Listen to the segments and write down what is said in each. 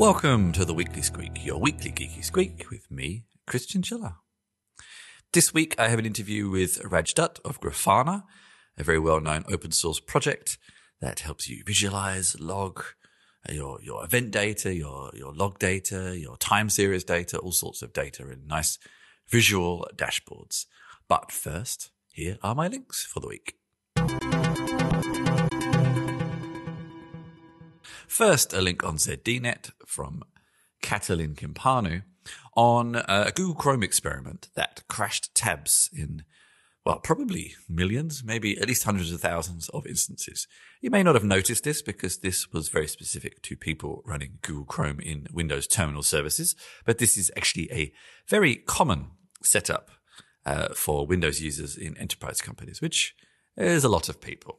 Welcome to the Weekly Squeak, your weekly geeky squeak with me, Chris Chinchilla. This week I have an interview with Raj Dutt of Grafana, a very well-known open source project that helps you visualize, log uh, your, your event data, your, your log data, your time series data, all sorts of data in nice visual dashboards. But first, here are my links for the week. First, a link on ZDNet from Catalin Cimpanu on a Google Chrome experiment that crashed tabs in, well, probably millions, maybe at least hundreds of thousands of instances. You may not have noticed this because this was very specific to people running Google Chrome in Windows terminal services, but this is actually a very common setup uh, for Windows users in enterprise companies, which is a lot of people.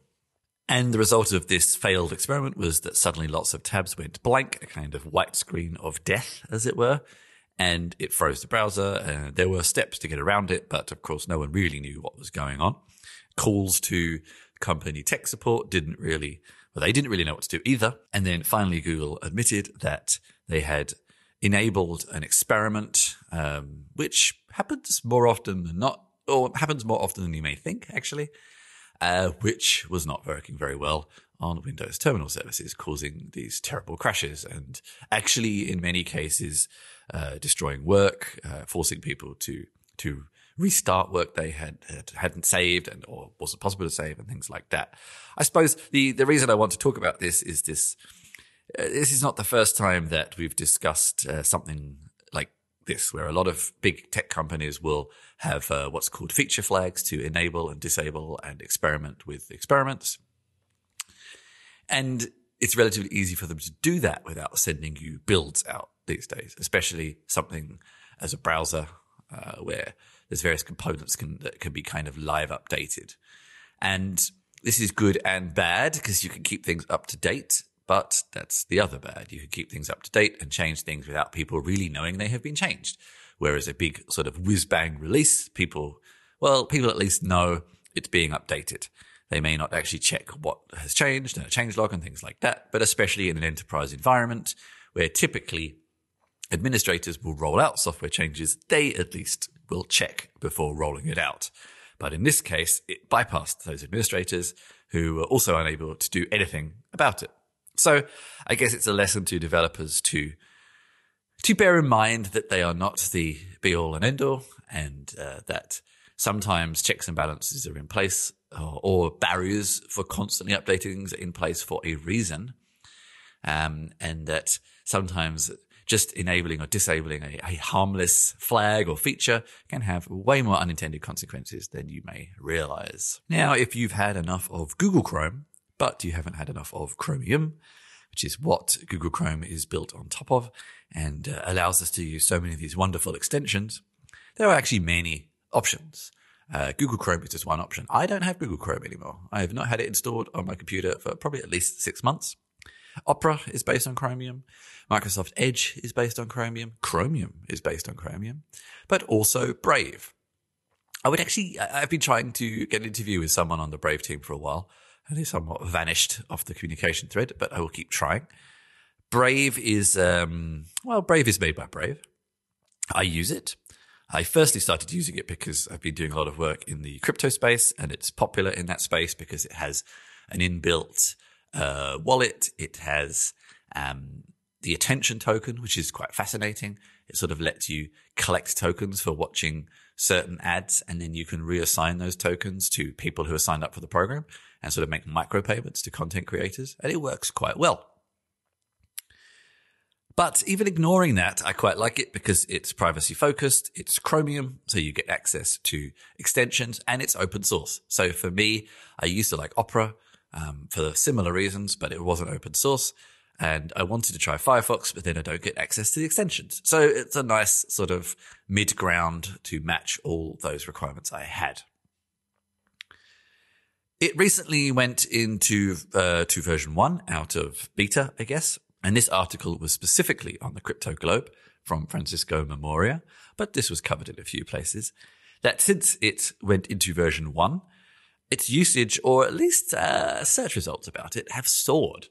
And the result of this failed experiment was that suddenly lots of tabs went blank, a kind of white screen of death, as it were, and it froze the browser. Uh, there were steps to get around it, but of course, no one really knew what was going on. Calls to company tech support didn't really, well, they didn't really know what to do either. And then finally, Google admitted that they had enabled an experiment, um, which happens more often than not, or happens more often than you may think, actually uh, which was not working very well on Windows terminal services, causing these terrible crashes and actually, in many cases, uh, destroying work, uh, forcing people to to restart work they had, had hadn't saved and or wasn't possible to save and things like that. I suppose the the reason I want to talk about this is this. Uh, this is not the first time that we've discussed uh, something this, where a lot of big tech companies will have uh, what's called feature flags to enable and disable and experiment with experiments. And it's relatively easy for them to do that without sending you builds out these days, especially something as a browser uh, where there's various components can, that can be kind of live updated. And this is good and bad because you can keep things up to date but that's the other bad. You can keep things up to date and change things without people really knowing they have been changed. Whereas a big sort of whiz bang release, people, well, people at least know it's being updated. They may not actually check what has changed and a change log and things like that, but especially in an enterprise environment where typically administrators will roll out software changes, they at least will check before rolling it out. But in this case, it bypassed those administrators who were also unable to do anything about it. So I guess it's a lesson to developers to to bear in mind that they are not the be all and end all, and uh, that sometimes checks and balances are in place, or, or, barriers for constantly updating things are in place for a reason, um, and that sometimes just enabling or disabling a, a, harmless flag or feature can have way more unintended consequences than you may realize. Now, if you've had enough of Google Chrome, but you haven't had enough of Chromium, which is what Google Chrome is built on top of and uh, allows us to use so many of these wonderful extensions. There are actually many options. Uh, Google Chrome is just one option. I don't have Google Chrome anymore. I have not had it installed on my computer for probably at least six months. Opera is based on Chromium. Microsoft Edge is based on Chromium. Chromium is based on Chromium, but also Brave. I would actually, I've been trying to get an interview with someone on the Brave team for a while and he somewhat vanished off the communication thread, but I will keep trying. Brave is, um, well, Brave is made by Brave. I use it. I firstly started using it because I've been doing a lot of work in the crypto space and it's popular in that space because it has an inbuilt uh, wallet. It has um, the attention token, which is quite fascinating. It sort of lets you collect tokens for watching certain ads and then you can reassign those tokens to people who are signed up for the program and sort of make micropayments to content creators. And it works quite well. But even ignoring that, I quite like it because it's privacy focused. It's Chromium. So you get access to extensions and it's open source. So for me, I used to like Opera, um, for similar reasons, but it wasn't open source. And I wanted to try Firefox, but then I don't get access to the extensions. So it's a nice sort of mid ground to match all those requirements I had. It recently went into uh, to version one out of beta, I guess. And this article was specifically on the Crypto Globe from Francisco Memoria, but this was covered in a few places. That since it went into version one, its usage, or at least uh, search results about it, have soared.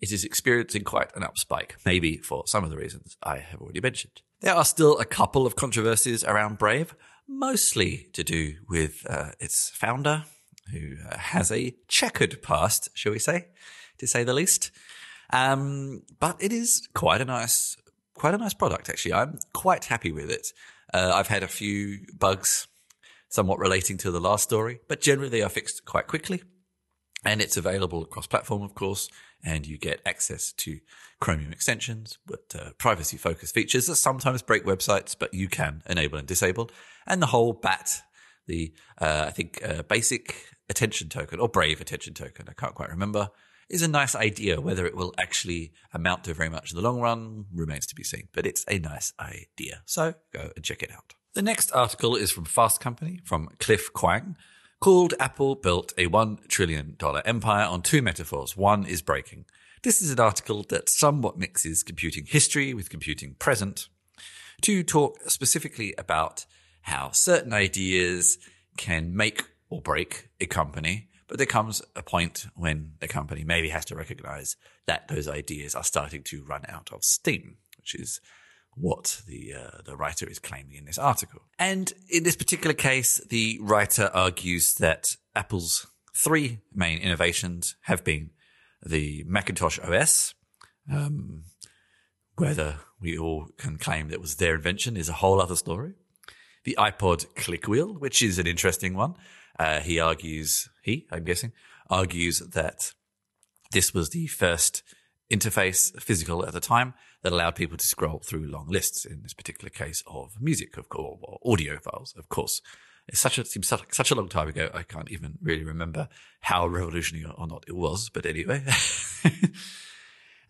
It is experiencing quite an upspike, maybe for some of the reasons I have already mentioned. There are still a couple of controversies around Brave, mostly to do with uh, its founder, who uh, has a checkered past, shall we say, to say the least. Um, but it is quite a nice, quite a nice product. Actually, I'm quite happy with it. Uh, I've had a few bugs, somewhat relating to the last story, but generally they are fixed quite quickly. And it's available across platform, of course, and you get access to Chromium extensions, but uh, privacy focused features that sometimes break websites, but you can enable and disable. And the whole BAT, the, uh, I think, uh, basic attention token or brave attention token, I can't quite remember, is a nice idea. Whether it will actually amount to very much in the long run remains to be seen, but it's a nice idea. So go and check it out. The next article is from Fast Company from Cliff Kuang called Apple Built a $1 Trillion Empire on two metaphors. One is breaking. This is an article that somewhat mixes computing history with computing present to talk specifically about how certain ideas can make or break a company, but there comes a point when the company maybe has to recognize that those ideas are starting to run out of steam, which is what the uh, the writer is claiming in this article. And in this particular case, the writer argues that Apple's three main innovations have been the Macintosh OS. Um, whether we all can claim that was their invention is a whole other story. The iPod click wheel, which is an interesting one. Uh, he argues, he, I'm guessing, argues that this was the first interface physical at the time that allowed people to scroll through long lists in this particular case of music of course or audio files of course. It's such a seems such, such a long time ago i can't even really remember how revolutionary or not it was but anyway.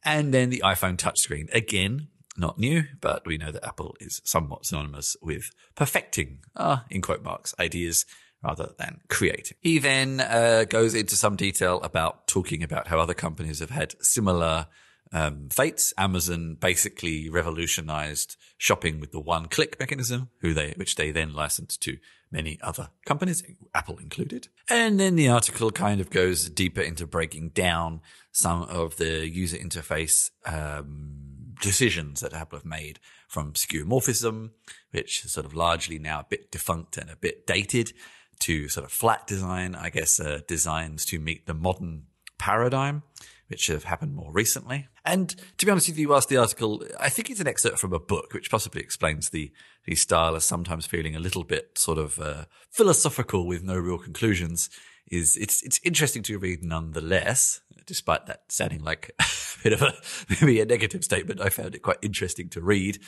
And then the iphone touchscreen. Again not new but we know that apple is somewhat synonymous with perfecting uh, in quote marks ideas rather than creating. He then uh, goes into some detail about talking about how other companies have had similar um, fates. Amazon basically revolutionized shopping with the one click mechanism, who they, which they then licensed to many other companies, Apple included. And then the article kind of goes deeper into breaking down some of the user interface, um, decisions that Apple have made from skeuomorphism, which is sort of largely now a bit defunct and a bit dated, to sort of flat design, I guess, uh, designs to meet the modern paradigm, which have happened more recently. And to be honest with you, whilst the article, I think it's an excerpt from a book, which possibly explains the, the style as sometimes feeling a little bit sort of uh, philosophical with no real conclusions. Is it's it's interesting to read nonetheless, despite that sounding like a bit of a maybe a negative statement. I found it quite interesting to read,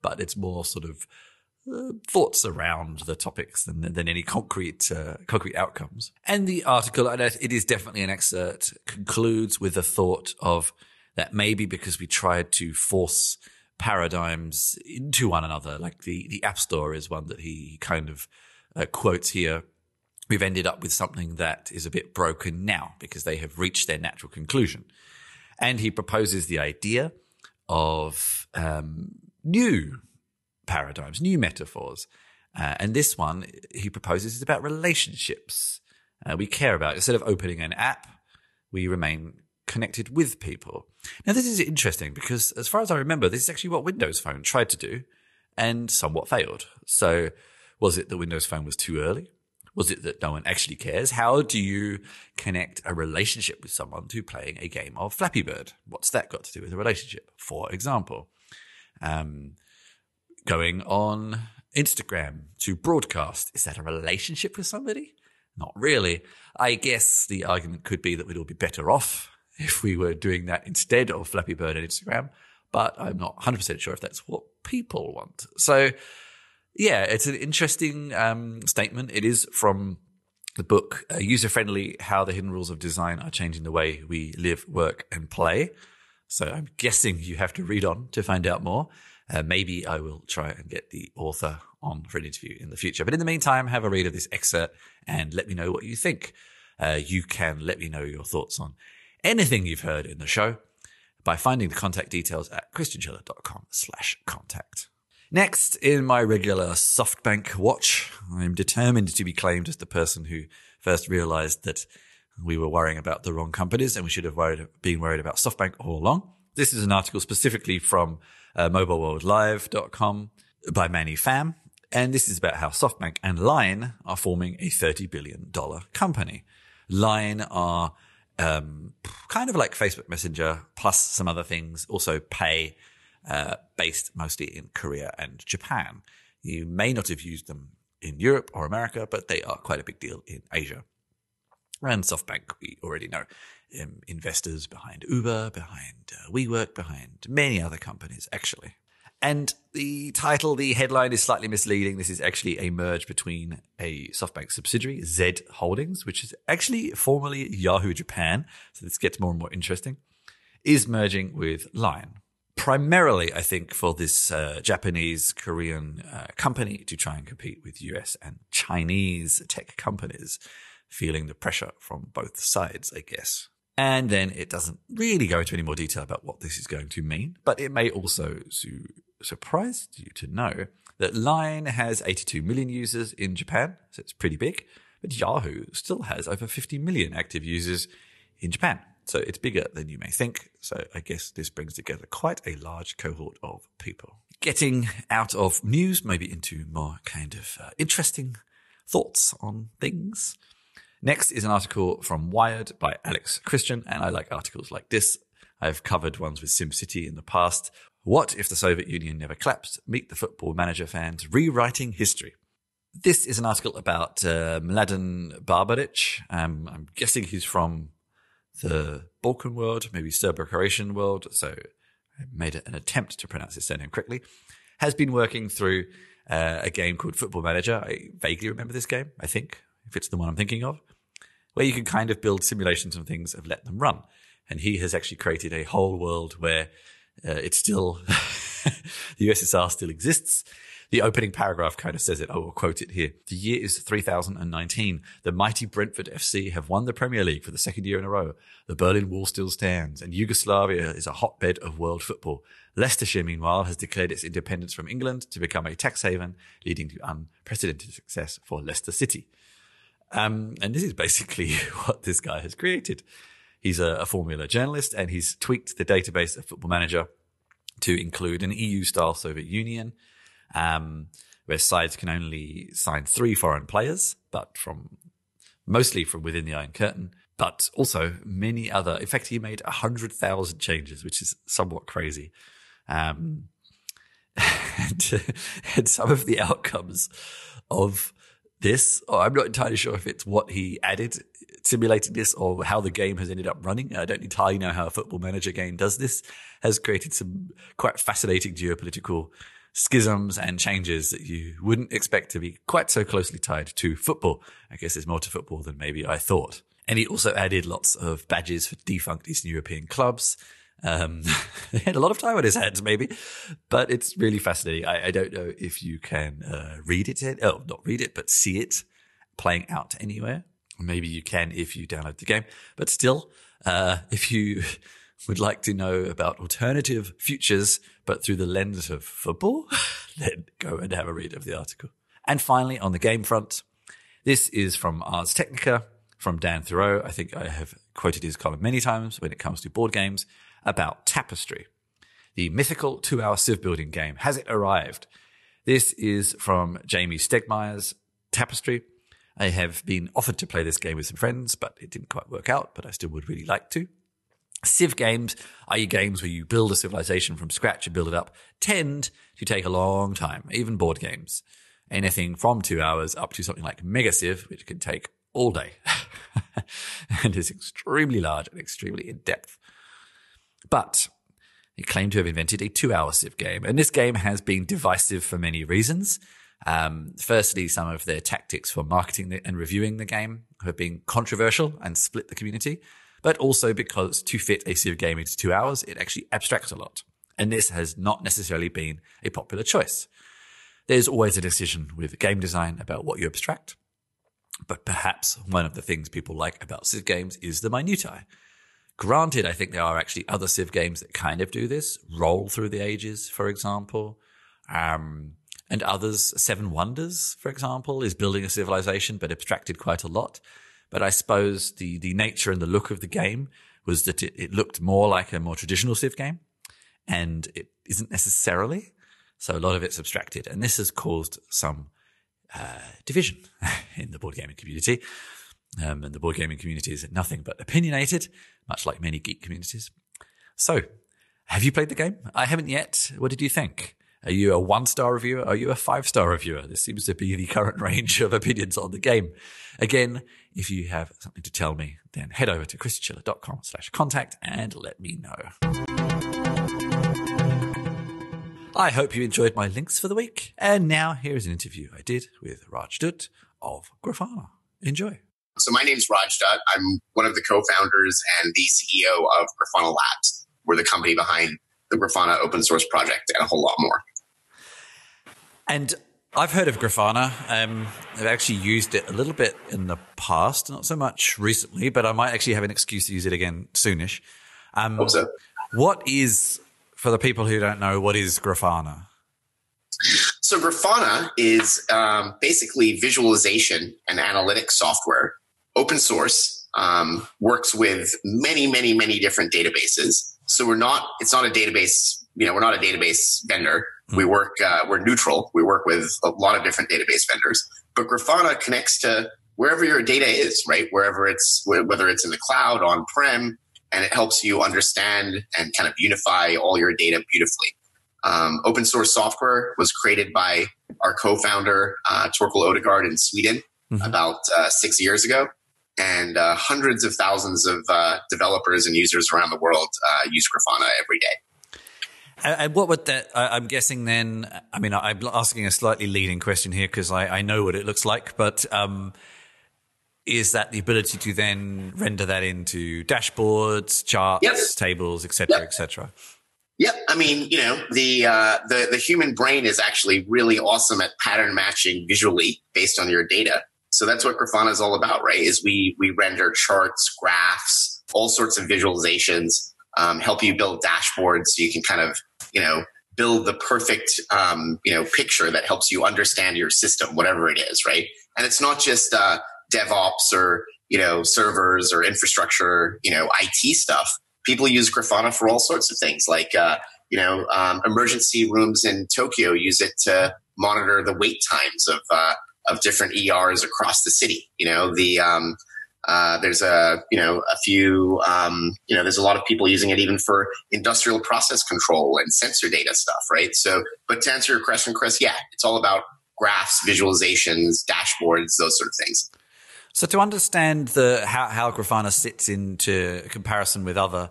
but it's more sort of thoughts around the topics than, than any concrete uh, concrete outcomes. And the article, and it is definitely an excerpt, concludes with the thought of that maybe because we tried to force paradigms into one another, like the the App Store is one that he kind of uh, quotes here. We've ended up with something that is a bit broken now because they have reached their natural conclusion. And he proposes the idea of um, new paradigms, new metaphors. Uh, and this one he proposes is about relationships. Uh, we care about instead of opening an app, we remain connected with people. Now, this is interesting because, as far as I remember, this is actually what Windows Phone tried to do and somewhat failed. So, was it that Windows Phone was too early? Was it that no one actually cares? How do you connect a relationship with someone to playing a game of Flappy Bird? What's that got to do with a relationship? For example, um, going on Instagram to broadcast. Is that a relationship with somebody? Not really. I guess the argument could be that we'd all be better off if we were doing that instead of Flappy Bird and Instagram, but I'm not 100% sure if that's what people want. So, yeah, it's an interesting um, statement. It is from the book uh, User Friendly How the Hidden Rules of Design Are Changing the Way We Live, Work, and Play. So I'm guessing you have to read on to find out more. Uh, maybe I will try and get the author on for an interview in the future. But in the meantime, have a read of this excerpt and let me know what you think. Uh, you can let me know your thoughts on anything you've heard in the show by finding the contact details at chrischinchilla.com slash contact. Next, in my regular SoftBank watch, I'm determined to be claimed as the person who first realized that we were worrying about the wrong companies and we should have worried, been worried about SoftBank all along. This is an article specifically from uh, mobileworldlive.com by Manny Pham. And this is about how SoftBank and Line are forming a $30 billion company. Line are um, kind of like Facebook Messenger plus some other things, also pay uh, based mostly in Korea and Japan. You may not have used them in Europe or America, but they are quite a big deal in Asia. And SoftBank, we already know, um, investors behind Uber, behind uh, WeWork, behind many other companies, actually. And the title, the headline is slightly misleading. This is actually a merge between a SoftBank subsidiary, Z Holdings, which is actually formerly Yahoo Japan. So this gets more and more interesting, is merging with Line. Primarily, I think, for this uh, Japanese Korean uh, company to try and compete with US and Chinese tech companies, feeling the pressure from both sides, I guess. And then it doesn't really go into any more detail about what this is going to mean, but it may also su- surprise you to know that Line has 82 million users in Japan, so it's pretty big, but Yahoo still has over 50 million active users in Japan. So it's bigger than you may think. So I guess this brings together quite a large cohort of people. Getting out of news, maybe into more kind of uh, interesting thoughts on things. Next is an article from Wired by Alex Christian, and I like articles like this. I've covered ones with SimCity in the past. What if the Soviet Union never collapsed? Meet the football manager fans rewriting history. This is an article about uh, Mladen Barbaric. Um, I'm guessing he's from the Balkan world, maybe Serbo-Croatian world. So I made an attempt to pronounce his surname correctly. Has been working through uh, a game called Football Manager. I vaguely remember this game, I think if it's the one I'm thinking of, where you can kind of build simulations and things and let them run. And he has actually created a whole world where uh, it's still, the USSR still exists. The opening paragraph kind of says it. I will quote it here. The year is 3019. The mighty Brentford FC have won the Premier League for the second year in a row. The Berlin Wall still stands and Yugoslavia is a hotbed of world football. Leicestershire, meanwhile, has declared its independence from England to become a tax haven, leading to unprecedented success for Leicester City. Um, and this is basically what this guy has created. He's a, a, formula journalist and he's tweaked the database of Football Manager to include an EU style Soviet Union, um, where sides can only sign three foreign players, but from mostly from within the Iron Curtain, but also many other. In fact, he made 100,000 changes, which is somewhat crazy. Um, and, and some of the outcomes of this. I'm not entirely sure if it's what he added simulating this or how the game has ended up running. I don't entirely know how a football manager game does this. Has created some quite fascinating geopolitical schisms and changes that you wouldn't expect to be quite so closely tied to football. I guess there's more to football than maybe I thought. And he also added lots of badges for defunct Eastern European clubs um, he had a lot of time on his hands, maybe, but it's really fascinating. I, I don't know if you can uh, read it, yet. oh, not read it, but see it playing out anywhere. Maybe you can if you download the game, but still, uh, if you would like to know about alternative futures, but through the lens of football, then go and have a read of the article. And finally, on the game front, this is from Ars Technica from Dan Thurot. I think I have quoted his column many times when it comes to board games about Tapestry, the mythical two hour Civ building game. Has it arrived? This is from Jamey Stegmaier's Tapestry. I have been offered to play this game with some friends, but it didn't quite work out, but I still would really like to. Civ games, i.e. games where you build a civilization from scratch and build it up, tend to take a long time, even board games. Anything from two hours up to something like Mega Civ, which can take all day and is extremely large and extremely in depth. But he claimed to have invented a two hour Civ game. And this game has been divisive for many reasons. Um, firstly, some of their tactics for marketing and reviewing the game have been controversial and split the community, but also because to fit a Civ game into two hours, it actually abstracts a lot. And this has not necessarily been a popular choice. There's always a decision with game design about what you abstract. But perhaps one of the things people like about Civ games is the minutiae. Granted, I think there are actually other Civ games that kind of do this. Roll Through the Ages, for example. Um, and others, Seven Wonders, for example, is building a civilization, but abstracted quite a lot. but I suppose the, the nature and the look of the game was that it, it looked more like a more traditional Civ game and it isn't necessarily. So a lot of it's abstracted and this has caused some uh, division in the board gaming community. Um, and the board gaming community is nothing but opinionated, much like many geek communities. So, have you played the game? I haven't yet. What did you think? Are you a one star reviewer? Are you a five star reviewer? This seems to be the current range of opinions on the game. Again, if you have something to tell me, then head over to chrischinchilla.com slash contact and let me know. I hope you enjoyed my links for the week. And now here is an interview I did with Raj Dutt of Grafana. Enjoy. So my name is Raj Dutt. I'm one of the co-founders and the CEO of Grafana Labs. We're the company behind the Grafana open source project and a whole lot more. And I've heard of Grafana. Um, I've actually used it a little bit in the past, not so much recently, but I might actually have an excuse to use it again soonish. Um, Hope so. What is, for the people who don't know, what is Grafana? So Grafana is um, basically visualization and analytics software open source, um, works with many, many, many different databases. So we're not, it's not a database, you know, we're not a database vendor. Mm-hmm. We work, uh, we're neutral. We work with a lot of different database vendors, but Grafana connects to wherever your data is, right? Wherever it's, whether it's in the cloud, on prem, and it helps you understand and kind of unify all your data beautifully. Um, open source software was created by our co-founder, uh, Torkel Odegaard in Sweden mm-hmm. about uh, six years ago and uh, hundreds of thousands of uh, developers and users around the world uh, use Grafana every day. And what would that? I'm guessing then. I mean, I'm asking a slightly leading question here because I, I, know what it looks like, but um, is that the ability to then render that into dashboards, charts, yep. tables, etc., yep. etc.? Yep. I mean, you know, the, uh, the the human brain is actually really awesome at pattern matching visually based on your data. So that's what Grafana is all about, right? Is we we render charts, graphs, all sorts of visualizations, um, help you build dashboards so you can kind of you know build the perfect um, you know picture that helps you understand your system, whatever it is, right? And it's not just uh, DevOps or you know servers or infrastructure, you know IT stuff. People use Grafana for all sorts of things, like uh, you know um, emergency rooms in Tokyo use it to monitor the wait times of uh, of different ERs across the city. You know, the um, uh, there's a you know a few um, you know there's a lot of people using it even for industrial process control and sensor data stuff, right? So, but to answer your question, Chris, yeah, it's all about graphs, visualizations, dashboards, those sort of things. So, to understand the how, how Grafana sits into comparison with other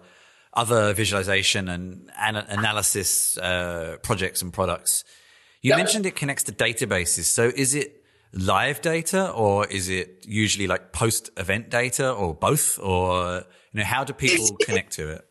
other visualization and, analysis uh, projects and products, you yep. mentioned it connects to databases. So, is it live data or is it usually like post event data or both or you know how do people connect to it?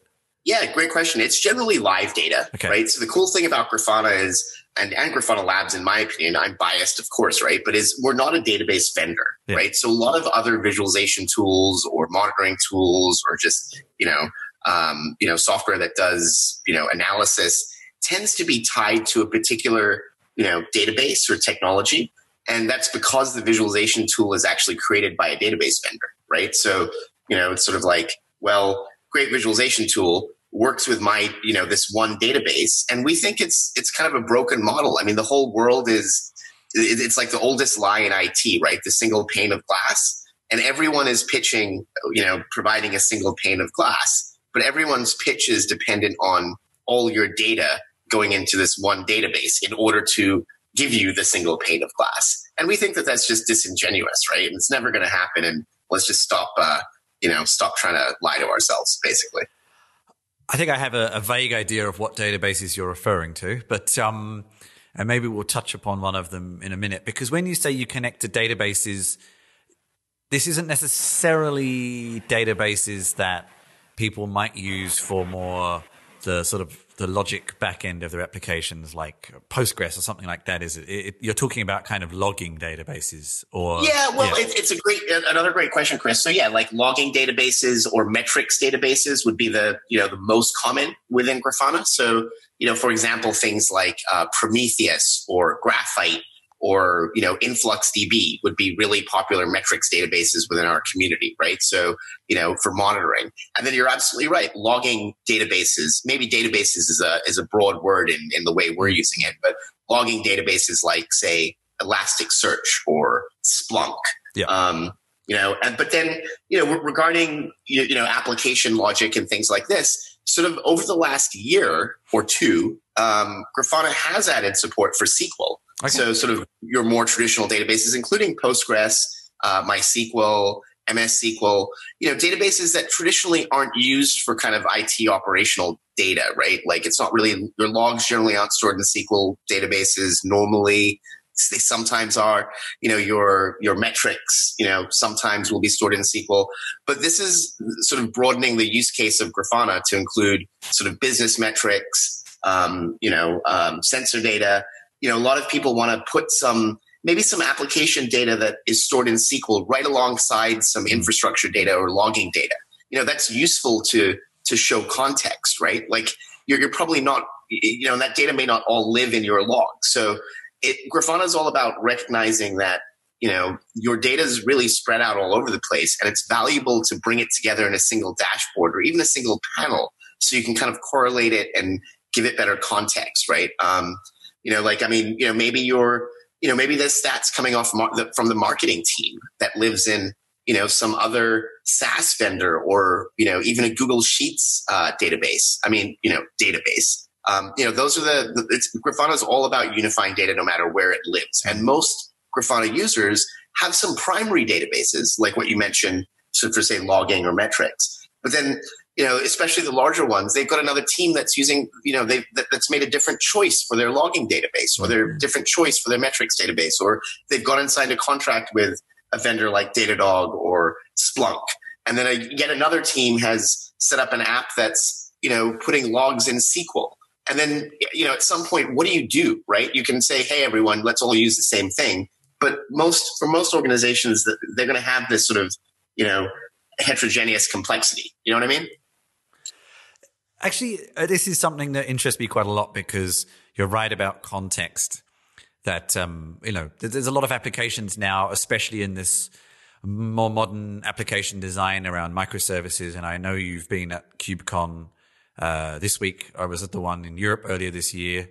Yeah great question. It's generally live data okay. right? So the cool thing about grafana is and, and grafana labs in my opinion i'm biased of course right? But is we're not a database vendor yeah. right? So a lot of other visualization tools or monitoring tools or just you know um, you know software that does you know analysis tends to be tied to a particular you know database or technology and that's because the visualization tool is actually created by a database vendor, right? So, you know, it's sort of like, well, great visualization tool works with my, you know, this one database. And we think it's, it's kind of a broken model. I mean, the whole world is, it's like the oldest lie in IT, right? The single pane of glass. And everyone is pitching, you know, providing a single pane of glass, but everyone's pitch is dependent on all your data going into this one database in order to give you the single pane of glass. And we think that that's just disingenuous, right? And it's never going to happen. And let's just stop, uh, you know, stop trying to lie to ourselves, basically. I think I have a, a vague idea of what databases you're referring to, but um, and maybe we'll touch upon one of them in a minute. Because when you say you connect to databases, this isn't necessarily databases that people might use for more the sort of the logic back end of their applications like Postgres or something like that? Is it, it you're talking about kind of logging databases or? Yeah, well, yeah. It, it's a great, another great question, Chris. So yeah, like logging databases or metrics databases would be the, you know, the most common within Grafana. So, you know, for example, things like uh, Prometheus or Graphite or you know InfluxDB would be really popular metrics databases within our community, right? So you know for monitoring, and then you're absolutely right. Logging databases, maybe databases is a is a broad word in, in the way we're using it, but logging databases like say Elasticsearch or Splunk. Yeah. Um, you know, and but then you know regarding you, know application logic and things like this, sort of over the last year or two, um, Grafana has added support for SQL. Okay. So, sort of your more traditional databases, including Postgres, uh, MySQL, MS SQL, you know, databases that traditionally aren't used for kind of IT operational data, right? Like it's not really your logs generally aren't stored in SQL databases normally. They sometimes are, you know, your your metrics, you know, sometimes will be stored in SQL. But this is sort of broadening the use case of Grafana to include sort of business metrics, um, you know, um, sensor data, you know, a lot of people want to put some maybe some application data that is stored in SQL right alongside some mm-hmm. infrastructure data or logging data. You know, that's useful to to show context, right? Like you're, you're probably not, you know, that data may not all live in your log. So it, Grafana is all about recognizing that you know your data is really spread out all over the place and it's valuable to bring it together in a single dashboard or even a single panel so you can kind of correlate it and give it better context right um, you know, like, I mean, you know, maybe you're, you know, maybe the stats coming off mar- the, from the marketing team that lives in, you know, some other SaaS vendor or, you know, even a Google Sheets uh, database. I mean, you know, database. Um, you know, those are the, the it's, Grafana is all about unifying data no matter where it lives. And most Grafana users have some primary databases, like what you mentioned, so for say logging or metrics. But then you know, especially the larger ones, they've got another team that's using, you know, they that, that's made a different choice for their logging database or their mm-hmm. different choice for their metrics database, or they've gone and signed a contract with a vendor like Datadog or Splunk. And then a, yet another team has set up an app that's, you know, putting logs in SQL. And then, you know, at some point, what do you do, right? You can say, hey, everyone, let's all use the same thing. But most, for most organizations, they're going to have this sort of, you know, heterogeneous complexity. You know what I mean? Actually, uh, this is something that interests me quite a lot because you're right about context. That um, you know, there's a lot of applications now, especially in this more modern application design around microservices. And I know you've been at KubeCon uh, this week. I was at the one in Europe earlier this year.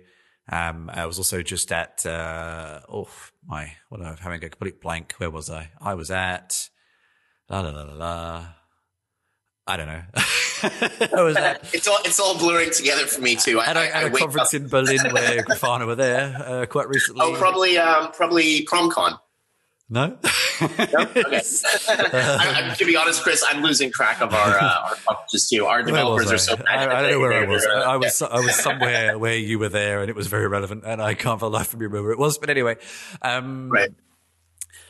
Um, I was also just at uh, oh my, what am I having a complete blank? Where was I? I was at la la la la la. I don't know. it's all it's all blurring together for me too. I, at a, at a conference up. in Berlin where Grafana were there uh, quite recently. Oh, probably um, probably PromCon. No. no? Okay. I, I, to be honest, Chris, I'm losing track of our uh, our conferences too. Our developers are so. I, I, don't know where I was. I, I was I was somewhere where you were there, and it was very relevant, and I can't for the life of me remember where it was. But anyway, um, right.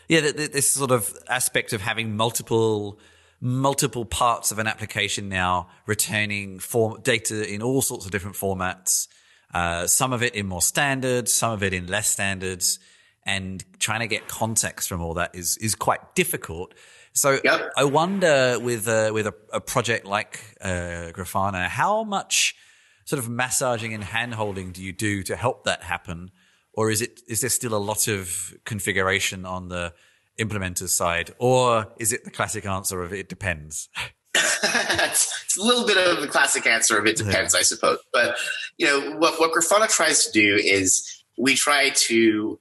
Yeah, this sort of aspect of having multiple multiple parts of an application now returning form data in all sorts of different formats. Uh, some of it in more standards, some of it in less standards, and trying to get context from all that is is quite difficult. So yep. I wonder with uh, with a, a, project like uh, Grafana, how much sort of massaging and handholding do you do to help that happen, or is it is there still a lot of configuration on the implementers side, or is it the classic answer of it depends? it's, a little bit of the classic answer of it depends, yeah. I suppose. But you know what what Grafana tries to do is we try to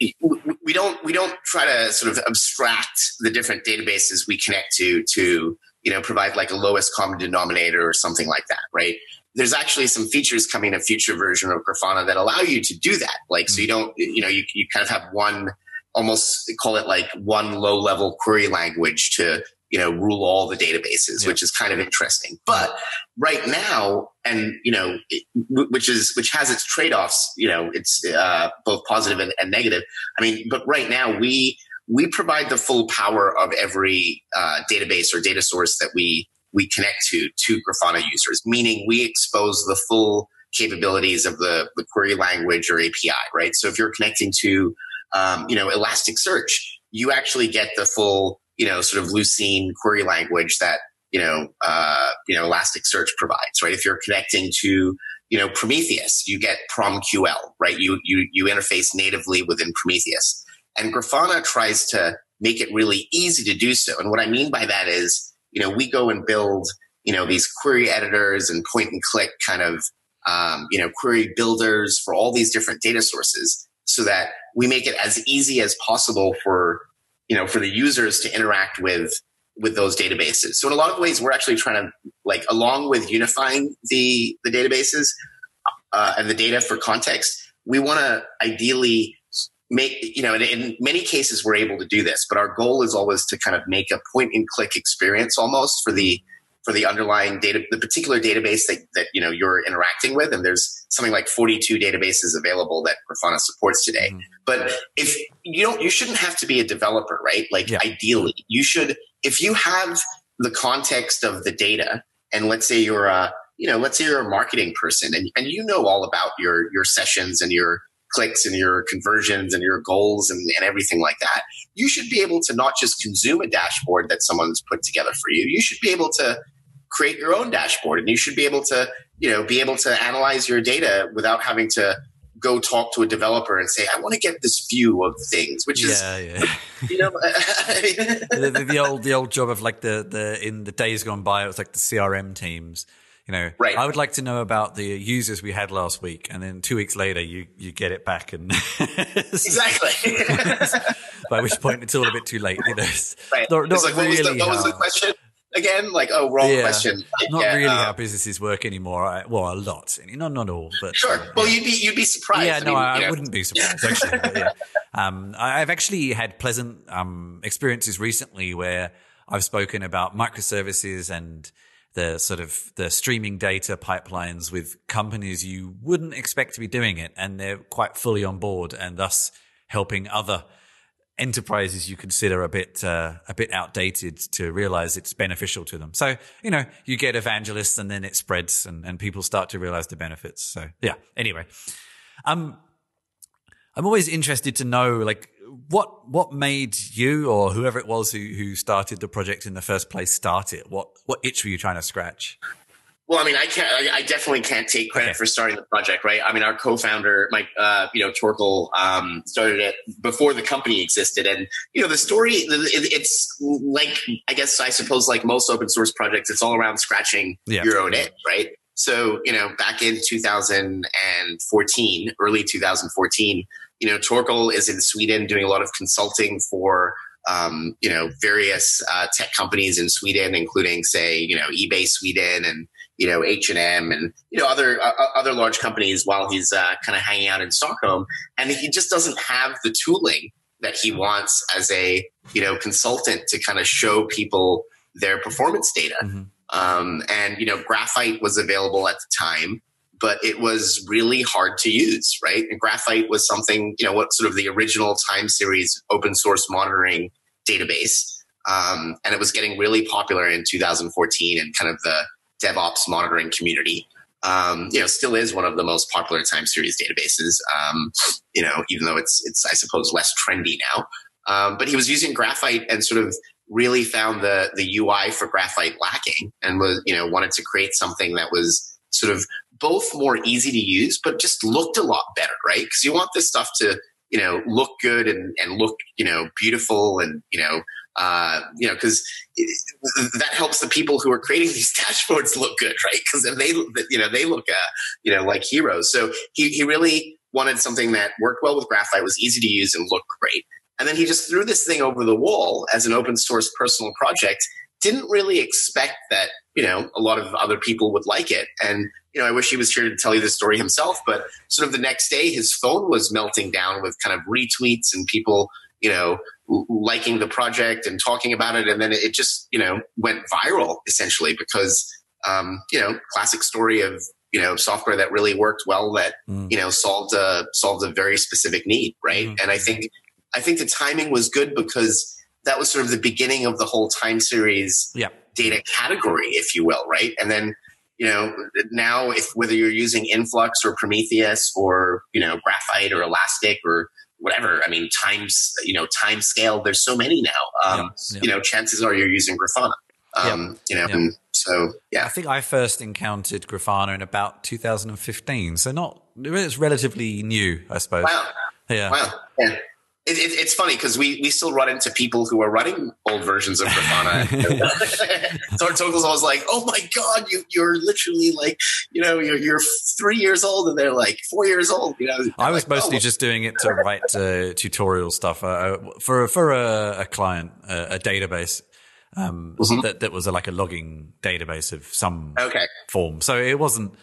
we don't we don't try to sort of abstract the different databases we connect to to you know provide like a lowest common denominator or something like that, right? There's actually some features coming in a future version of Grafana that allow you to do that. Like, so hmm. you don't, you know, you, you kind of have one almost call it like one low level query language to you know rule all the databases yeah. which is kind of interesting. But right now and you know it, which is which has its trade-offs you know it's uh, both positive and, and, negative. I mean but right now we we provide the full power of every uh, database or data source that we we connect to to grafana users meaning we expose the full capabilities of the, the query language or api right? So if you're connecting to um, you know, Elasticsearch, you actually get the full, you know, sort of Lucene query language that, you know, uh, you know, Elasticsearch provides, right? If you're connecting to, you know, Prometheus, you get PromQL, right? You, you, you interface natively within Prometheus. And Grafana tries to make it really easy to do so. And what I mean by that is, you know, we go and build, you know, these query editors and point and click kind of, um, you know, query builders for all these different data sources so that we make it as easy as possible for, you know, for the users to interact with, with those databases. So in a lot of ways, we're actually trying to like, along with unifying the, the databases uh, and the data for context, we want to ideally make you know in, in, many cases we're able to do this but our goal is always to kind of make a point and click experience almost for the for the underlying data the particular database that, that you know you're interacting with and there's something like 42 databases available that grafana supports today mm-hmm. but if you don't you shouldn't have to be a developer right like yeah. ideally you should if you have the context of the data and let's say you're a you know let's say you're a marketing person and, and you know all about your your sessions and your clicks and your conversions and your goals and, and everything like that, you should be able to not just consume a dashboard that someone's put together for you. You should be able to create your own dashboard and you should be able to, you know, be able to analyze your data without having to go talk to a developer and say, I want to get this view of things, which is, yeah, yeah. you know, the, the, the, old, the old job of like the, the, in the days gone by, it was like the CRM teams you know, right. I would like to know about the users we had last week, and then two weeks later, you you get it back, and exactly. by which point it's all a bit too late. You know, right. not, not like, really what, was the, what was the question? Again? Like, oh, wrong yeah, question. Like, not yeah, really uh, how businesses work anymore. I, well, a lot. Not not all, but sure. Uh, well, yeah. you'd be you'd be surprised. Yeah, I no, mean, I, I wouldn't be surprised actually. yeah. Um, I've actually had pleasant um, experiences recently where I've spoken about microservices and the sort of the streaming data pipelines with companies you wouldn't expect to be doing it and they're quite fully on board and thus helping other enterprises you consider a bit uh, a bit outdated to realize it's beneficial to them so you know you get evangelists and then it spreads and, and people start to realize the benefits so yeah anyway um i'm always interested to know like what what made you or whoever it was who who started the project in the first place start it? What what itch were you trying to scratch? Well, I mean, I can't. I, definitely can't take credit okay. for starting the project, right? I mean, our co-founder, Mike, uh, you know, Torkel, um, started it before the company existed, and you know, the story. It's like, I guess, I suppose, like most open source projects, it's all around scratching yeah. your own itch, right? So, you know, back in 2014, early 2014, you know, Torkel is in Sweden doing a lot of consulting for, um, you know, various uh, tech companies in Sweden, including, say, you know, eBay Sweden and you know H and M and you know other uh, uh other large companies while he's uh, kind of hanging out in Stockholm, and he just doesn't have the tooling that he wants as a you know consultant to kind of show people their performance data. Mm-hmm. Um, and you know, Graphite was available at the time but it was really hard to use, right? And Graphite was something, you know, what sort of the original time series open source monitoring database. Um, and it was getting really popular in 2014 and kind of the DevOps monitoring community. Um, you know, still is one of the most popular time series databases. Um, you know, even though it's it's I suppose less trendy now. Um, but he was using Graphite and sort of really found the the UI for Graphite lacking, and was you know wanted to create something that was sort of both more easy to use, but just looked a lot better, right? Because you want this stuff to, you know, look good and, and look, you know, beautiful and, you know, uh, you know, because that helps the people who are creating these dashboards look good, right? Because they, you know, they look, uh, you know, like heroes. So he, he really wanted something that worked well with Graphite, was easy to use, and looked great. And then he just threw this thing over the wall as an open source personal project. Didn't really expect that, you know, a lot of other people would like it. And you know, I wish he was here to tell you the story himself, but sort of the next day, his phone was melting down with kind of retweets and people, you know, liking the project and talking about it. And then it just, you know, went viral essentially because, um, you know, classic story of, you know, software that really worked well that, mm. you know, solved a, solved a very specific need. Right. Mm. And I think, I think the timing was good because that was sort of the beginning of the whole time series yeah. data category, if you will. Right. And then, you know, now if whether you're using Influx or Prometheus or, you know, Graphite or Elastic or whatever, I mean, times, you know, time scale, there's so many now. Um, yeah, yeah. You know, chances are you're using Grafana. Um, You know, and so yeah. I think I first encountered Grafana in about 2015, so not it's relatively new, I suppose. Wow. Yeah. Wow. Yeah. It, it, it's funny because we, we still run into people who are running old versions of Grafana. so Torkel's always like, "Oh my god, you you're literally like, you know, you're you're three years old, and they're like four years old." You know, I was like, mostly oh, just doing it to write uh, tutorial stuff uh, for for a, a client, a, a database. Um, Mhm. that that was a, like a logging database of some Okay. form. So it wasn't.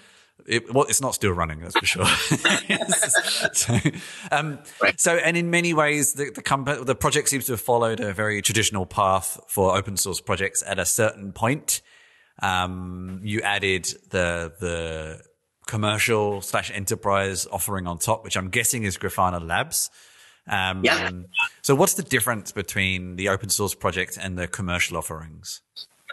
It, well, it's not still running, that's for sure. so, um, Right. so, and in many ways, the the, comp- the project seems to have followed a very traditional path for open source projects. At a certain point, um, you added the the commercial slash enterprise offering on top, which I'm guessing is Grafana Labs. Um, Yeah. So, what's the difference between the open source project and the commercial offerings?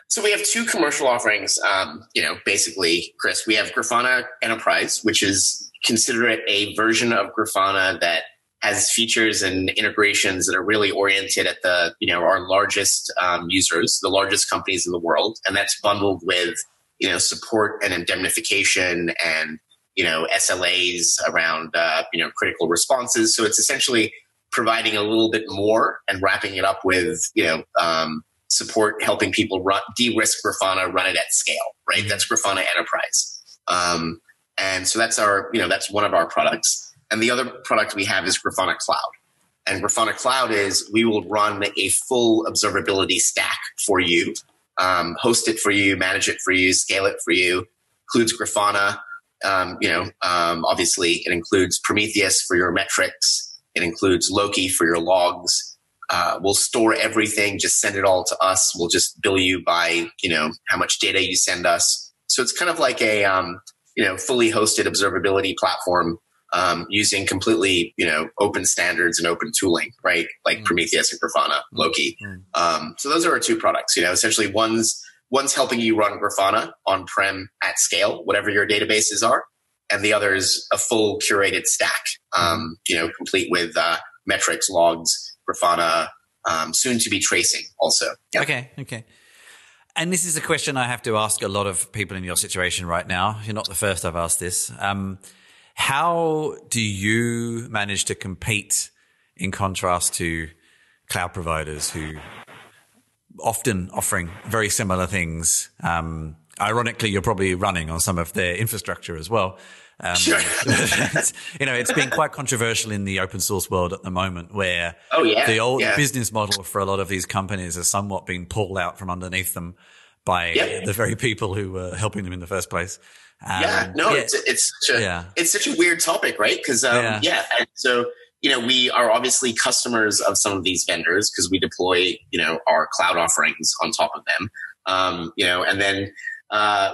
So we have two commercial offerings. Um, you know, basically, Chris, we have Grafana Enterprise, which is consider it a version of Grafana that has features and integrations that are really oriented at the you know our largest um, users, the largest companies in the world, and that's bundled with you know support and indemnification and you know SLAs around uh, you know critical responses. So it's essentially providing a little bit more and wrapping it up with you know um, support helping people run de-risk Grafana, run it at scale. Right, Mhm. that's Grafana Enterprise, um, and so that's our you know that's one of our products. And the other product we have is Grafana Cloud. And Grafana Cloud is we will run a full observability stack for you, um, host it for you, manage it for you, scale it for you. Includes Grafana. Um, you know, um, obviously it includes Prometheus for your metrics. It includes Loki for your logs. Uh, we'll store everything. Just send it all to us. We'll just bill you by you know how much data you send us. So it's kind of like a um, you know fully hosted observability platform um, using completely you know open standards and open tooling, right? Like Mm. Prometheus and Grafana, Loki. Mm. Um, so those are our two products. You know, essentially one's one's helping you run Grafana on prem at scale, whatever your databases are, and the other is a full curated stack. Um, you know, complete with uh, metrics, logs, Grafana, um, soon to be tracing also. Yeah. Okay, okay. And this is a question I have to ask a lot of people in your situation right now. You're not the first I've asked this. Um, how do you manage to compete in contrast to cloud providers who often offering very similar things? Um, ironically, you're probably running on some of their infrastructure as well. Um, Sure. you know, it's been quite controversial in the open source world at the moment where Oh yeah. the old yeah. business model for a lot of these companies has somewhat been pulled out from underneath them by Yep. the very people who were helping them in the first place. Um, yeah, no, yeah, it's it's such a yeah. it's such a weird topic, right? Because um, Yeah. yeah. and so you know we are obviously customers of some of these vendors because we deploy you know our cloud offerings on top of them, um, you know, and then. Uh,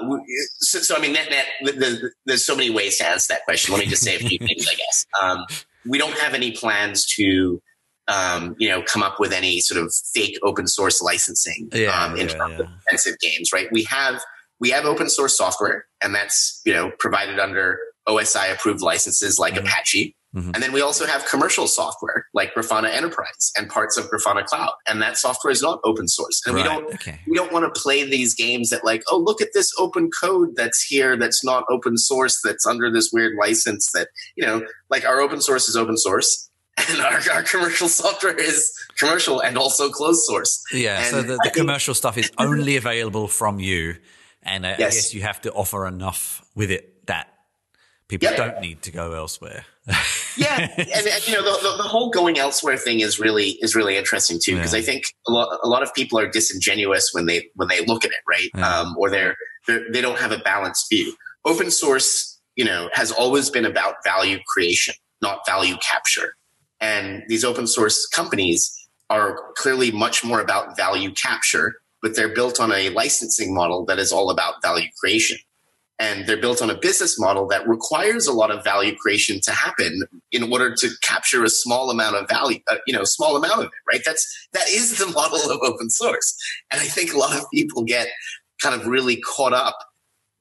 so, so I mean, net, net, the, the, there's so many ways to answer that question. Let me just say a few things, I guess. Um, we don't have any plans to, um, you know, come up with any sort of fake open source licensing Yeah, um, in yeah, terms of yeah. expensive games, right? We have we have open source software, and that's you know provided under OSI approved licenses like Mhm. Apache. Mhm. And then we also have commercial software like Grafana Enterprise and parts of Grafana Cloud, and that software is not open source. And Right, we don't okay. we don't want to play these games that like oh look at this open code that's here that's not open source that's under this weird license that you know like our open source is open source and our, our commercial software is commercial and also closed source Yeah, so And the, I the think- commercial stuff is only available from you, and I, I guess you have to offer enough with it that people don't need to go elsewhere. Yeah and, and, you know the, the, the whole going elsewhere thing is really is really interesting too because Yeah. i think a lot, a lot of people are disingenuous when they when they look at it right Yeah. um, or they're, they're they don't have a balanced view open source you know has always been about value creation not value capture and these open source companies are clearly much more about value capture but they're built on a licensing model that is all about value creation and they're built on a business model that requires a lot of value creation to happen in order to capture a small amount of value uh, you know small amount of it right? That's that is the model of open source. And i think a lot of people get kind of really caught up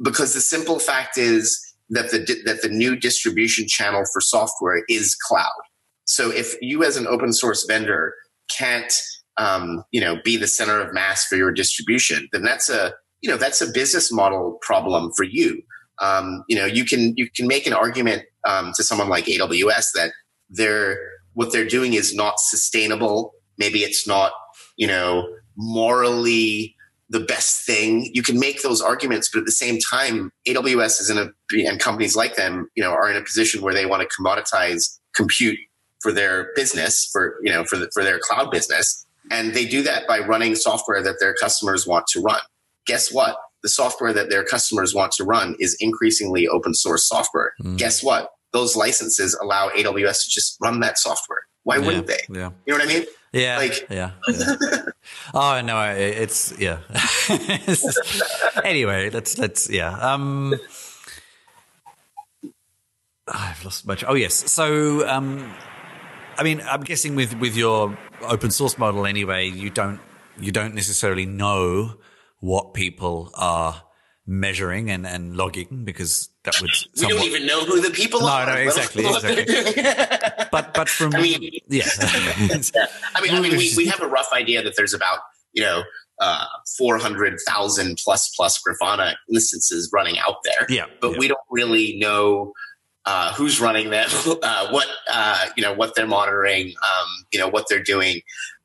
because the simple fact is that the that the new distribution channel for software is cloud. So if you as an open source vendor can't um, you know, be the center of mass for your distribution, then that's a, you know, that's a business model problem for you. Um, you know, you can, you can make an argument, um, to someone like AWS that they're, what they're doing is not sustainable. Maybe it's not, you know, morally the best thing. You can make those arguments, but at the same time, AWS is in a, and companies like them, you know, are in a position where they want to commoditize compute for their business, for, you know, for the, for their cloud business. And they do that by running software that their customers want to run. Guess what? The software that their customers want to run is increasingly open source software. Mm. Guess what? Those licenses allow AWS to just run that software. Why yeah, wouldn't they? Yeah. You know what I mean? Yeah. Like, yeah. yeah. oh no, it's yeah. anyway, let's let's yeah. Um, I've lost much. Oh yes. So um, I mean, I'm guessing with with your open source model anyway, you don't you don't necessarily know what people are measuring and, and logging because that would we somewhat... don't even know who the people no, are. No, exactly, exactly. but but from I mean, yeah. yeah. I mean, I mean, we, we have a rough idea that there's about you know uh, 400,000 plus plus Grafana instances running out there. Yeah, but yeah. we don't really know uh, who's running them, uh, what uh, you know, what they're monitoring, um, you know, what they're doing.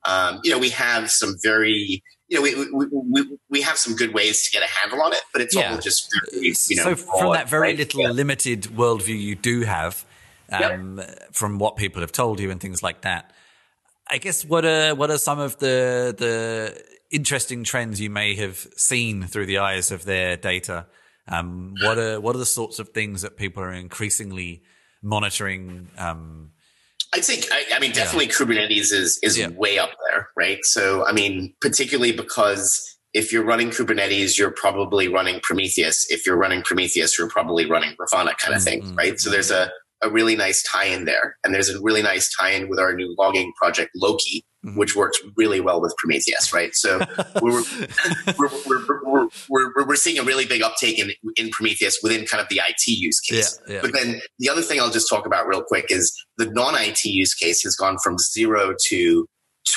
Um, you know, we have some very you know, we, we, we, we have some good ways to get a handle on it, but it's yeah. all just very, you know. So from that very right? little yeah. limited worldview you do have, um, yep. from what people have told you and things like that, I guess what are what are some of the the interesting trends you may have seen through the eyes of their data? Um, what are what are the sorts of things that people are increasingly monitoring? Um, I'd say, I, I mean, definitely yeah. Kubernetes is is yeah. way up there, right? So, I mean, particularly because if you're running Kubernetes, you're probably running Prometheus. If you're running Prometheus, you're probably running Grafana, kind of thing, mm-hmm. right? So there's a a really nice tie-in there, and there's a really nice tie-in with our new logging project Loki, mm-hmm. which works really well with Prometheus, right? So we're, we're, we're, we're, we're, seeing a really big uptake in, in Prometheus within kind of the IT use case. Yeah, yeah. But then the other thing I'll just talk about real quick is the non-IT use case has gone from zero to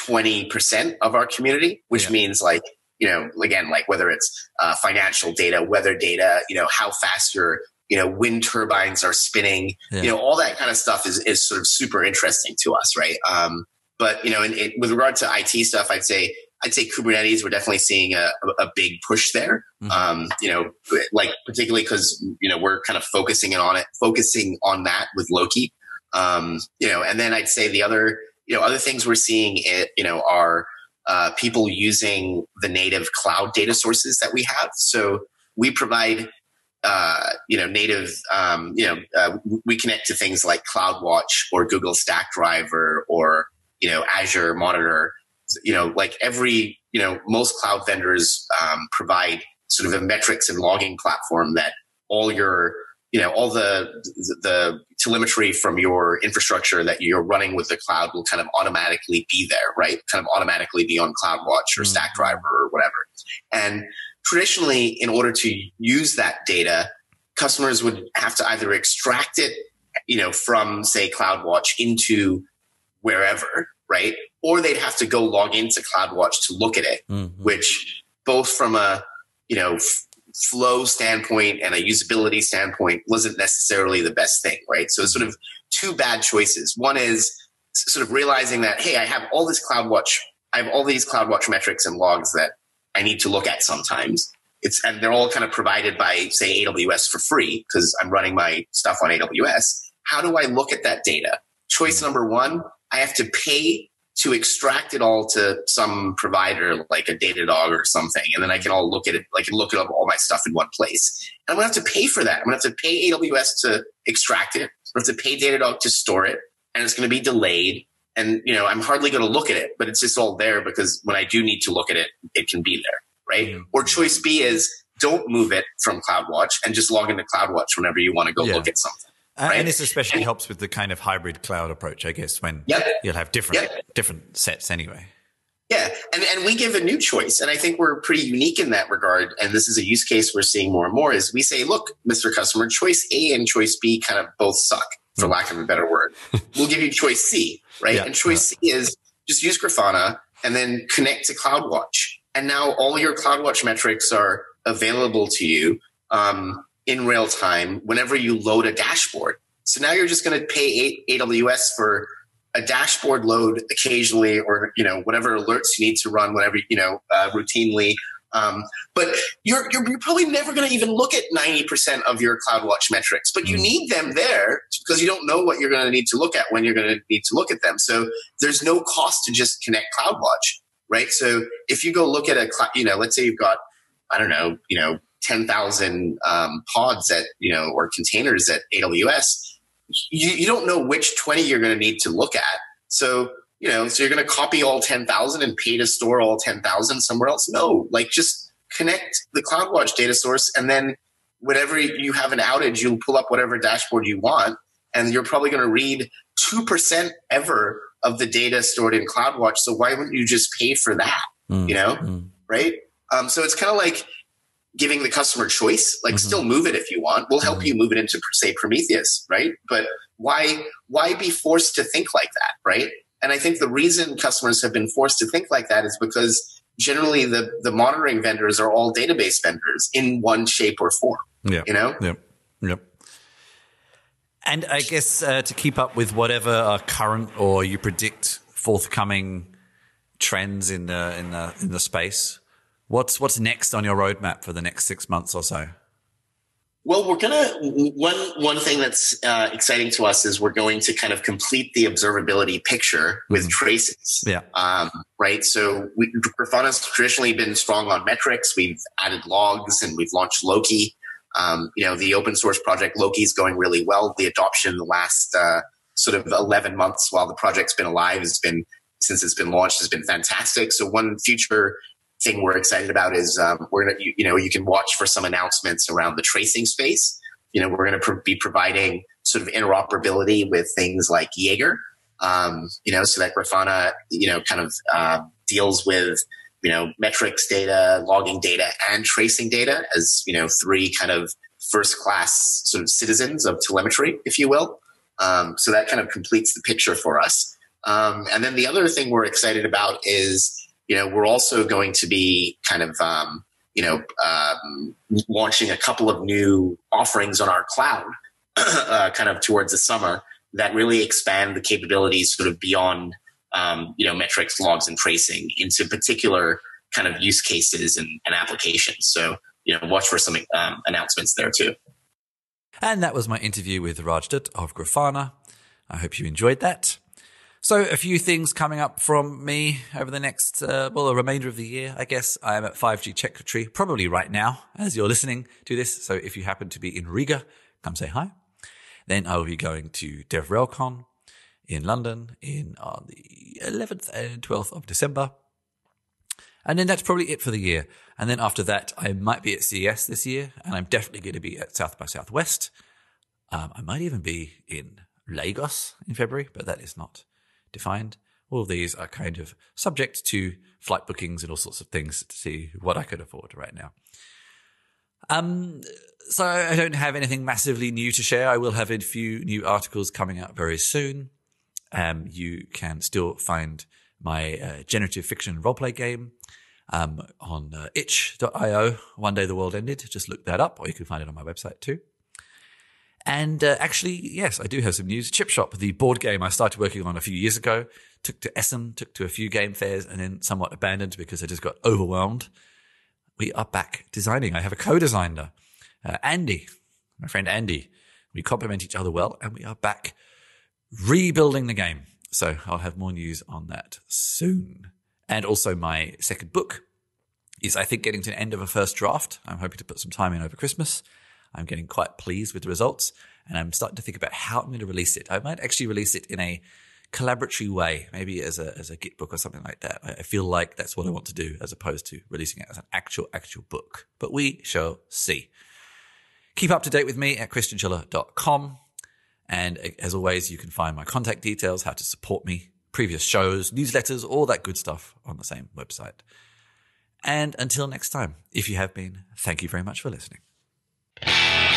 20% of our community, which yeah. means like, you know, again, like whether it's uh, financial data, weather data, you know, how fast your you know wind turbines are spinning yeah. you know all that kind of stuff is, is sort of super interesting to us right um, but you know, in, in, with regard to IT stuff, I'd say I'd say Kubernetes. We're definitely seeing a, a big push there. Mm-hmm. Um, you know, like particularly because you know we're kind of focusing on it, focusing on that with Loki. Um, you know, and then I'd say the other you know other things we're seeing it you know are uh, people using the native cloud data sources that we have. So we provide uh, you know, native, um, you know, uh, we connect to things like CloudWatch or Google Stackdriver or you know, Azure Monitor, you know, like every, you know, most cloud vendors um, provide sort of a metrics and logging platform that all your, you know, all the the telemetry from your infrastructure that you're running with the cloud will kind of automatically be there, right? Kind of automatically be on CloudWatch or mm-hmm. Stackdriver or whatever. And traditionally, in order to use that data, customers would have to either extract it, you know, from say CloudWatch into wherever, right? Or they'd have to go log into CloudWatch to look at it, mm-hmm. which both from a, you know, f- flow standpoint and a usability standpoint wasn't necessarily the best thing, right? So it's sort of two bad choices. One is sort of realizing that, hey, I have all this CloudWatch, I have all these CloudWatch metrics and logs that I need to look at sometimes. It's, and they're all kind of provided by, say, AWS for free because I'm running my stuff on AWS. How do I look at that data? Choice mm-hmm. number one, I have to pay to extract it all to some provider like a Datadog or something, and then I can all look at it, like look it up all my stuff in one place. And I'm gonna have to pay for that. I'm gonna have to pay AWS to extract it. I'm gonna have to pay Datadog to store it, and it's gonna be delayed. And you know, I'm hardly gonna look at it, but it's just all there because when I do need to look at it, it can be there, right? Mm-hmm. Or choice B is don't move it from CloudWatch and just log into CloudWatch whenever you want to go yeah. look at something. Right? And this especially and, helps with the kind of hybrid cloud approach, I guess, when yep. you'll have different yep. different sets anyway. Yeah, and and we give a new choice, and I think we're pretty unique in that regard. And this is a use case we're seeing more and more. Is we say, look, Mr. Customer, choice A and choice B kind of both suck, for mm. lack of a better word. we'll give you choice C, right? Yeah, and choice yeah. C is just use Grafana and then connect to CloudWatch. And now all your CloudWatch metrics are available to you um, in real time whenever you load a dashboard. So now you're just going to pay AWS for a dashboard load occasionally, or you know whatever alerts you need to run, whatever you know uh, routinely. Um, but you're, you're, you're probably never going to even look at 90% of your CloudWatch metrics, but you mm. need them there because you don't know what you're going to need to look at when you're going to need to look at them. So there's no cost to just connect CloudWatch, right? So if you go look at a, you know, let's say you've got, I don't know, you know, 10,000 um, pods at, you know, or containers at AWS, you, you don't know which 20 you're going to need to look at. So, you know, so you're going to copy all 10,000 and pay to store all 10,000 somewhere else. No, like just connect the CloudWatch data source and then whenever you have an outage, you'll pull up whatever dashboard you want and you're probably going to read 2% ever of the data stored in CloudWatch. So why wouldn't you just pay for that? Mm, you know, mm. right? Um, so it's kind of like giving the customer choice. Like, mm-hmm. still move it if you want. We'll help mm-hmm. you move it into say Prometheus, right? But why why be forced to think like that, right? And I think the reason customers have been forced to think like that is because generally the the monitoring vendors are all database vendors in one shape or form. Yeah, you know. Yep. Yep. And I guess uh, to keep up with whatever are current or you predict forthcoming trends in the in the in the space, What's what's next on your roadmap for the next six months or so? Well, we're gonna one one thing that's uh, exciting to us is we're going to kind of complete the observability picture with mm. traces. Yeah. Um, right. So we, Grafana's traditionally been strong on metrics. We've added logs and we've launched Loki. Um, you know, the open source project Loki is going really well. The adoption in the last uh, sort of 11 months while the project's been alive has been since it's been launched has been fantastic. So one future thing we're excited about is um, we're gonna you, you, know you can watch for some announcements around the tracing space. You know we're going to be providing sort of interoperability with things like Jaeger. Um, you know so that Grafana you know kind of uh, deals with you know metrics data, logging data, and tracing data as you know three kind of first class sort of citizens of telemetry, if you will. Um, so that kind of completes the picture for us. Um, and then the other thing we're excited about is you know, we're also going to be kind of, um, you know, um, launching a couple of new offerings on our cloud, uh, kind of towards the summer that really expand the capabilities sort of beyond, um, you know, metrics, logs, and tracing into particular kind of use cases and, and applications. So, you know, watch for some um, announcements there too. And that was my interview with Raj Dutt of Grafana. I hope you enjoyed that. So, a few things coming up from me over the next, uh, well, the remainder of the year, I guess. I am at 5G Techritory, probably right now as you're listening to this. So, if you happen to be in Riga, come say hi. Then I will be going to DevRelCon in London in on the 11th and 12th of December. And then that's probably it for the year. And then after that, I might be at CES this year, and I'm definitely going to be at South by Southwest. Um, I might even be in Lagos in February, but that is not defined. All of these are kind of subject to flight bookings and all sorts of things to see what I could afford right now. Um, so I don't have anything massively new to share. I will have a few new articles coming out very soon. Um, you can still find my uh, generative fiction roleplay game um, on uh, itch.io. One day the world ended. Just look that up, or you can find it on my website too. And uh, actually, yes, I do have some news. Chip Shop, the board game I started working on a few years ago, took to Essen, took to a few game fairs, and then somewhat abandoned because I just got overwhelmed. We are back designing. I have a co-designer, uh, Andy, my friend Andy. We complement each other well, and we are back rebuilding the game. So I'll have more news on that soon. And also, my second book is, I think, getting to the end of a first draft. I'm hoping to put some time in over Christmas. I'm getting quite pleased with the results and I'm starting to think about how I'm going to release it. I might actually release it in a collaboratory way, maybe as a, as a Git book or something like that. I feel like that's what I want to do as opposed to releasing it as an actual, actual book, but we shall see. Keep up to date with me at chrischinchilla.com. And eh, as always, you can find my contact details, how to support me, previous shows, newsletters, all that good stuff on the same website. And until next time, if you have been, thank you very much for listening. Yeah.